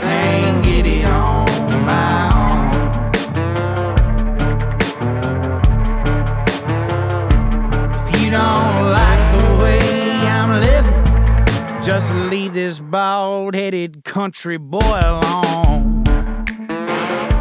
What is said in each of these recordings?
Can't get it on my own. If you don't like the way I'm living, just leave this bald headed country boy alone.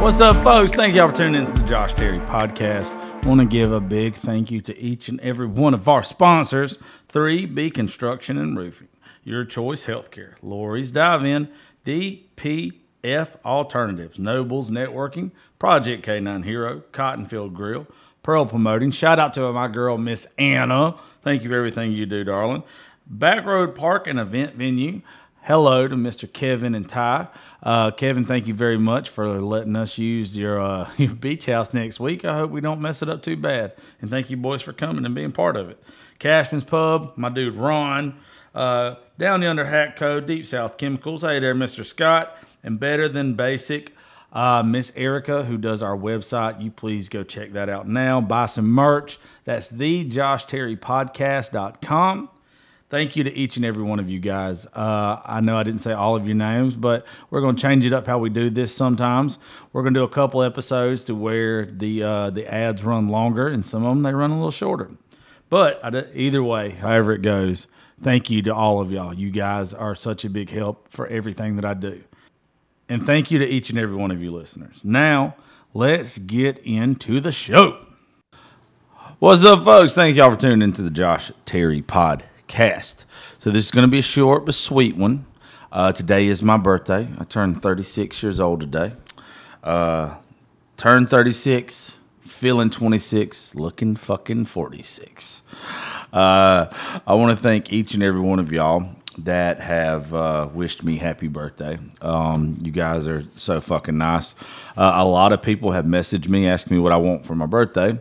What's up, folks? Thank y'all for tuning in to the Josh Terry podcast. Want to give a big thank you to each and every one of our sponsors 3B Construction and Roofing, Your Choice Healthcare, Lori's Dive In, DPF Alternatives, Nobles Networking, Project K9 Hero, Cottonfield Grill, Pearl Promoting. Shout out to my girl, Miss Anna. Thank you for everything you do, darling. Backroad Park and Event Venue. Hello to Mr. Kevin and Ty. Uh, Kevin, thank you very much for letting us use your, uh, your beach house next week. I hope we don't mess it up too bad. And thank you, boys, for coming and being part of it. Cashman's Pub, my dude Ron, uh, Down Yonder Hat Co, Deep South Chemicals. Hey there, Mr. Scott. And Better Than Basic, uh, Miss Erica, who does our website. You please go check that out now. Buy some merch. That's the Josh Terry JoshTerryPodcast.com thank you to each and every one of you guys. Uh, I know I didn't say all of your names, but we're going to change it up how we do this sometimes. We're going to do a couple episodes to where the uh, the ads run longer, and some of them they run a little shorter. But I, either way, however it goes, thank you to all of y'all. You guys are such a big help for everything that I do. And thank you to each and every one of you listeners. Now, let's get into the show. What's up, folks? Thank y'all for tuning into the Josh Terry Pod cast. So this is going to be a short but sweet one. Uh, today is my birthday. I turned 36 years old today. Uh, turned 36, feeling 26, looking fucking 46. Uh, I want to thank each and every one of y'all that have uh, wished me happy birthday. Um, you guys are so fucking nice. Uh, a lot of people have messaged me asking me what I want for my birthday.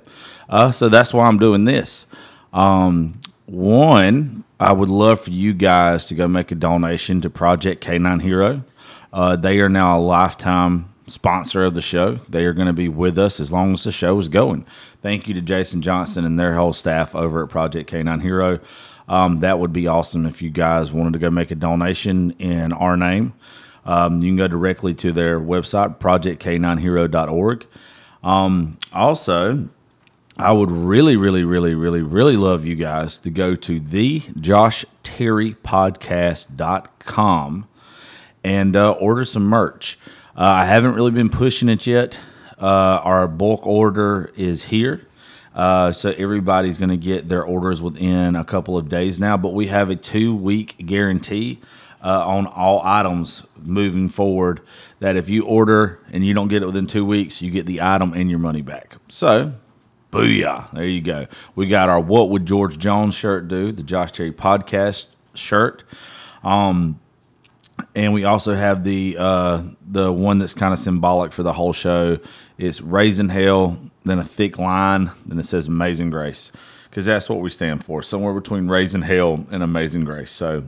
Uh, so that's why I'm doing this. Um, one, I would love for you guys to go make a donation to Project K9 Hero. Uh, they are now a lifetime sponsor of the show. They are going to be with us as long as the show is going. Thank you to Jason Johnson and their whole staff over at Project K9 Hero. Um, that would be awesome if you guys wanted to go make a donation in our name. Um, you can go directly to their website, projectk9hero.org. Um, also, I would really, really, really, really, really love you guys to go to the Josh Terry podcast.com and uh, order some merch. Uh, I haven't really been pushing it yet. Uh, our bulk order is here. Uh, so everybody's going to get their orders within a couple of days now, but we have a two week guarantee uh, on all items moving forward. That if you order and you don't get it within two weeks, you get the item and your money back. So Booyah. There you go. We got our What Would George Jones shirt do, the Josh Terry podcast shirt. Um, and we also have the uh, the one that's kind of symbolic for the whole show. It's raising hell, then a thick line, then it says Amazing Grace, because that's what we stand for. Somewhere between raising hell and Amazing Grace. So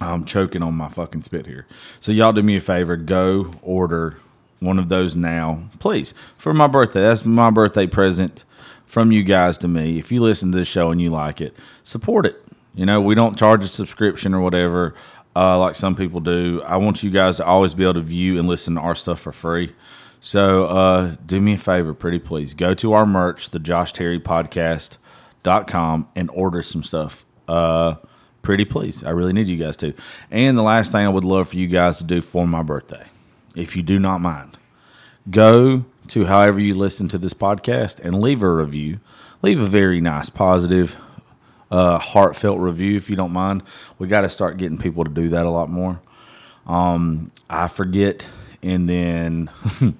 I'm choking on my fucking spit here. So y'all do me a favor, go order one of those now, please, for my birthday. That's my birthday present from you guys to me. If you listen to this show and you like it, support it. You know, we don't charge a subscription or whatever uh, like some people do. I want you guys to always be able to view and listen to our stuff for free. So uh, do me a favor, pretty please. Go to our merch, the Josh Terry Podcast.com, and order some stuff. Uh, pretty please. I really need you guys to. And the last thing I would love for you guys to do for my birthday if you do not mind. Go to however you listen to this podcast and leave a review. Leave a very nice, positive, uh, heartfelt review if you don't mind. We got to start getting people to do that a lot more. Um, I forget, and then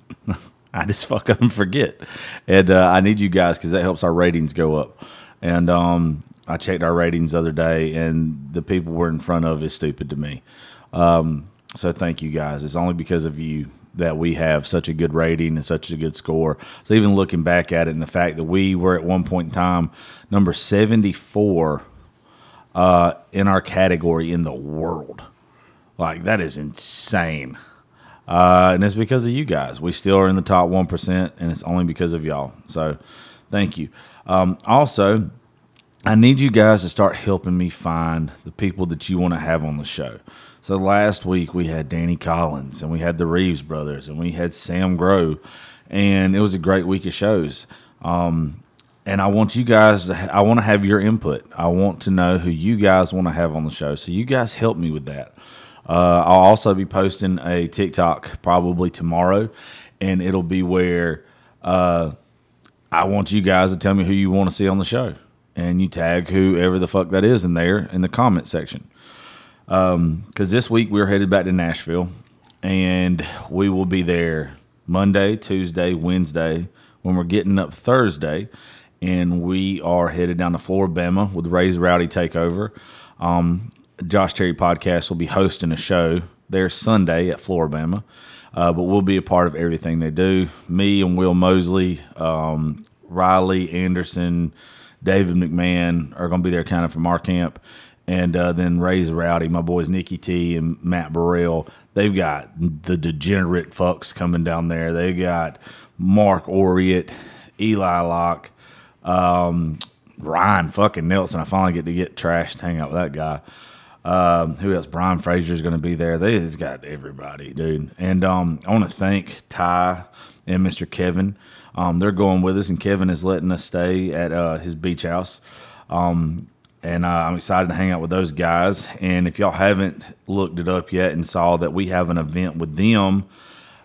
I just fuck up and forget. And uh, I need you guys because that helps our ratings go up. And um, I checked our ratings the other day, and the people we're in front of is stupid to me. Um, so thank you guys. It's only because of you that we have such a good rating and such a good score. So even looking back at it and the fact that we were at one point in time number 74 uh, in our category in the world. Like that is insane. Uh, and it's because of you guys. We still are in the top 1%, and it's only because of y'all. So thank you. Um, also, I need you guys to start helping me find the people that you want to have on the show. So last week we had Danny Collins and we had the Reeves brothers and we had Sam Grow, and it was a great week of shows. Um, and I want you guys ha- I want to have your input. I want to know who you guys want to have on the show. So you guys help me with that. Uh, I'll also be posting a TikTok probably tomorrow, and it'll be where uh, I want you guys to tell me who you want to see on the show, and you tag whoever the fuck that is in there in the comment section. Because um, this week we're headed back to Nashville, and we will be there Monday, Tuesday, Wednesday. When we're getting up Thursday, and we are headed down to Flora-Bama with Ray's Rowdy Takeover. Um, Josh Terry Podcast will be hosting a show there Sunday at Flora-Bama, uh, but we'll be a part of everything they do. Me and Will Mosley, um, Riley Anderson, David McMahon are going to be there kind of from our camp. And uh, then Ray's Rowdy, my boys Nikki T and Matt Burrell, they've got the degenerate fucks coming down there. They got Mark Oriot, Eli Locke, um, Ryan fucking Nelson. I finally get to get trashed, hang out with that guy. Um, who else? Brian Fraser is going to be there. They has got everybody, dude. And um, I want to thank Ty and Mr. Kevin. Um, they're going with us, and Kevin is letting us stay at uh, his beach house. Um, and uh, I'm excited to hang out with those guys. And if y'all haven't looked it up yet and saw that we have an event with them,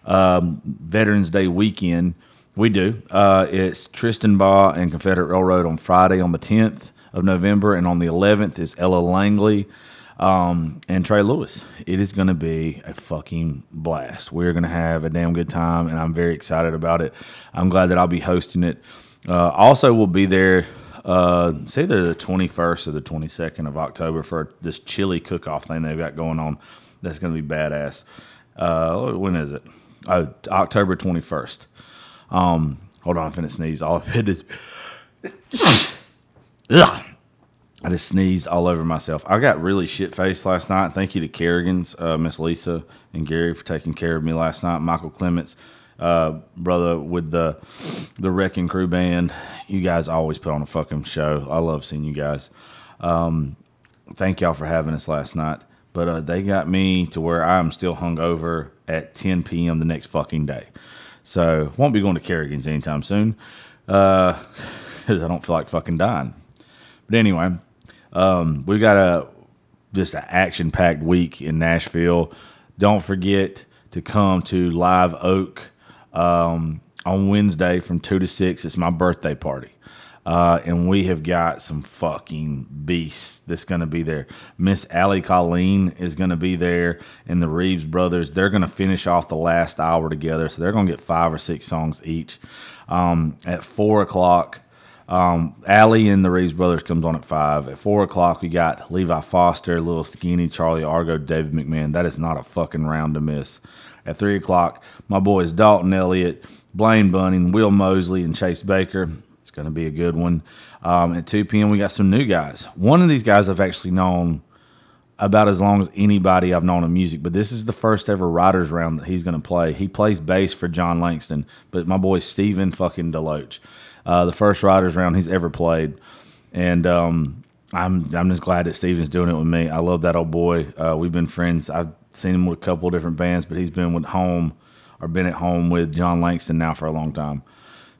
um, Veterans Day weekend, we do. Uh, it's Tristan Baugh and Confederate Railroad on Friday on the 10th of November, and on the 11th is Ella Langley um, and Trey Lewis. It is going to be a fucking blast. We're going to have a damn good time, and I'm very excited about it. I'm glad that I'll be hosting it. Uh, also, we'll be there. Uh, it's either the 21st or the 22nd of October for this chili cook-off thing they've got going on. That's going to be badass. Uh, when is it? Oh, October 21st. Um, hold on, I'm finna sneeze. All of it is. Ugh. I just sneezed all over myself. I got really shit faced last night. Thank you to Kerrigan's, uh, Miss Lisa and Gary for taking care of me last night. Michael Clements, uh, brother with the the Wrecking Crew band. You guys always put on a fucking show. I love seeing you guys. Um, thank y'all for having us last night. But uh, they got me to where I'm still hungover at 10 p.m. the next fucking day. So won't be going to Kerrigan's anytime soon because uh, I don't feel like fucking dying. But anyway, um, we got a just an action packed week in Nashville. Don't forget to come to Live Oak um, on Wednesday from two to six. It's my birthday party. Uh, and we have got some fucking beasts that's going to be there. Miss Allie Colleen is going to be there, and the Reeves brothers. They're going to finish off the last hour together, so they're going to get five or six songs each. Um, at four o'clock, um, Allie and the Reeves brothers comes on at five. At four o'clock, we got Levi Foster, Little Skinny, Charlie Argo, David McMahon. That is not a fucking round to miss. At three o'clock, my boys Dalton Elliott, Blaine Bunning, Will Mosley, and Chase Baker. It's going to be a good one. Um, at 2 p.m., we got some new guys. One of these guys I've actually known about as long as anybody I've known in music, but this is the first ever Writers Round that he's going to play. He plays bass for Jon Langston, but my boy Steven fucking Deloach uh, the first Writers Round he's ever played, and um, I'm I'm just glad that Steven's doing it with me. I love that old boy. Uh, we've been friends. I've seen him with a couple different bands, but he's been with home or been at home with Jon Langston now for a long time.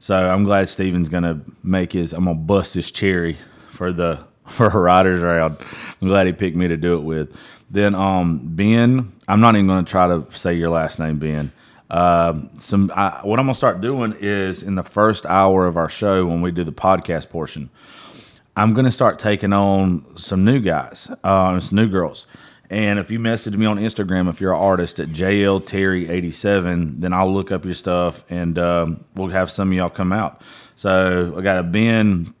So I'm glad Steven's gonna make his. I'm gonna bust his cherry for the for a Writers Round. I'm glad he picked me to do it with. Then um, Ben, I'm not even gonna try to say your last name, Ben. Um, some I, what I'm gonna start doing is in the first hour of our show when we do the podcast portion, I'm gonna start taking on some new guys, uh, some new girls. And if you message me on Instagram, if you're an artist at JL Terry87, then I'll look up your stuff and um, we'll have some of y'all come out. So I got a Ben.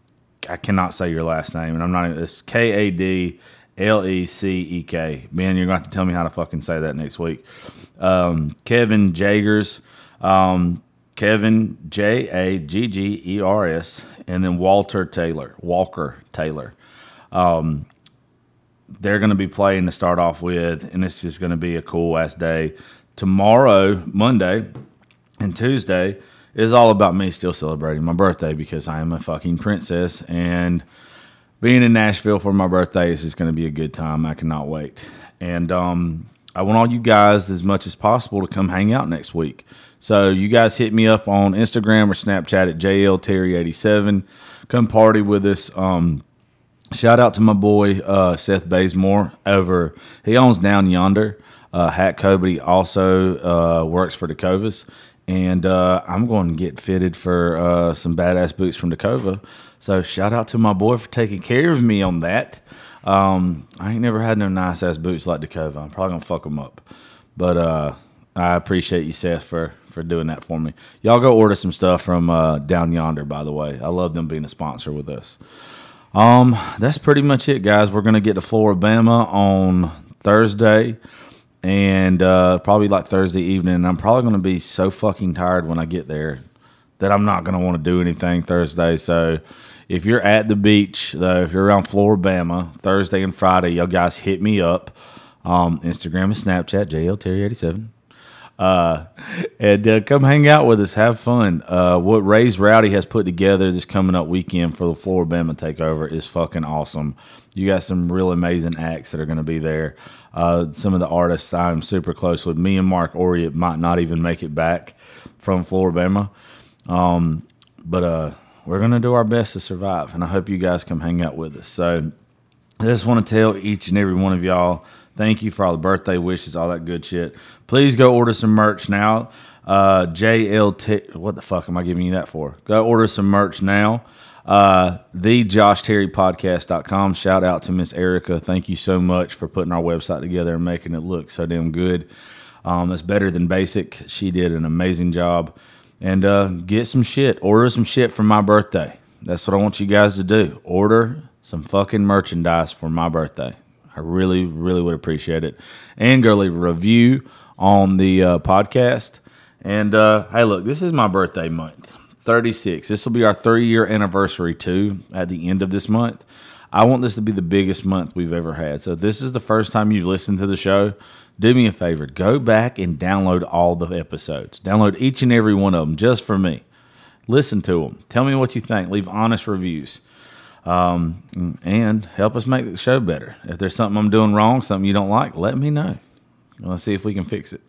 I cannot say your last name, and I'm not. It's K A D L E C E K. Ben, you're going to have to tell me how to fucking say that next week. Um, Kevin Jaggers. Um, Kevin J A G G E R S, and then Walter Taylor, Walker Taylor. Um, they're going to be playing to start off with, and it's just going to be a cool ass day. Tomorrow, Monday, and Tuesday is all about me still celebrating my birthday because I am a fucking princess, and being in Nashville for my birthday is just going to be a good time. I cannot wait, and um, I want all you guys as much as possible to come hang out next week. So you guys hit me up on Instagram or Snapchat at JLTerry87. Come party with us. Um, shout out to my boy uh, Seth Bazemore over. He owns Down Yonder uh, Hat Co, but he also uh, works for Tecovas. And uh, I'm going to get fitted for uh, some badass boots from Tecova. So shout out to my boy for taking care of me on that. Um, I ain't never had no nice ass boots like Tecova. I'm probably gonna fuck them up, but uh, I appreciate you, Seth, for for doing that for me. Y'all go order some stuff from uh, Down Yonder, by the way. I love them being a sponsor with us. Um, that's pretty much it, guys. We're gonna get to Flora-Bama on Thursday, and uh, probably like Thursday evening. I'm probably gonna be so fucking tired when I get there that I'm not gonna want to do anything Thursday. So if you're at the beach, though, if you're around Flora-Bama Thursday and Friday, y'all guys hit me up. Um, Instagram and Snapchat, JLTerry87. Uh, and uh, come hang out with us, have fun. Uh, what Ray's Rowdy has put together this coming up weekend for the Flora-Bama takeover is fucking awesome. You got some real amazing acts that are going to be there. Uh, some of the artists I'm super close with. Me and Mark Oriot might not even make it back from Flora-Bama. Um, but uh, we're going to do our best to survive, and I hope you guys come hang out with us. So I just want to tell each and every one of y'all thank you for all the birthday wishes, all that good shit. Please go order some merch now. Uh, JLT, what the fuck am I giving you that for? Go order some merch now. Uh, the Josh Terry podcast.com. Shout out to Miss Erica. Thank you so much for putting our website together and making it look so damn good. Um, it's better than basic. She did an amazing job. And uh, get some shit. Order some shit for my birthday. That's what I want you guys to do. Order some fucking merchandise for my birthday. I really, really would appreciate it. And go leave a review on the uh, podcast. And uh, hey, look, this is my birthday month 36. This will be our three year anniversary, too, at the end of this month. I want this to be the biggest month we've ever had. So, this is the first time you've listened to the show. Do me a favor, go back and download all the episodes. Download each and every one of them just for me. Listen to them. Tell me what you think. Leave honest reviews. Um, and help us make the show better. If there's something I'm doing wrong, something you don't like, let me know. Let's see if we can fix it.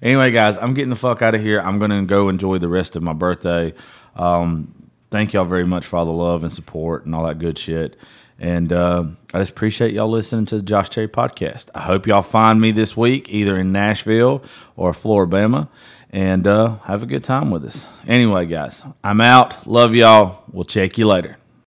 Anyway, guys, I'm getting the fuck out of here. I'm to go enjoy the rest of my birthday. Um, thank y'all very much for all the love and support and all that good shit. And uh, I just appreciate y'all listening to the Josh Terry podcast. I hope y'all find me this week, either in Nashville or Flora-Bama, and uh, have a good time with us. Anyway, guys, I'm out. Love y'all. We'll check you later.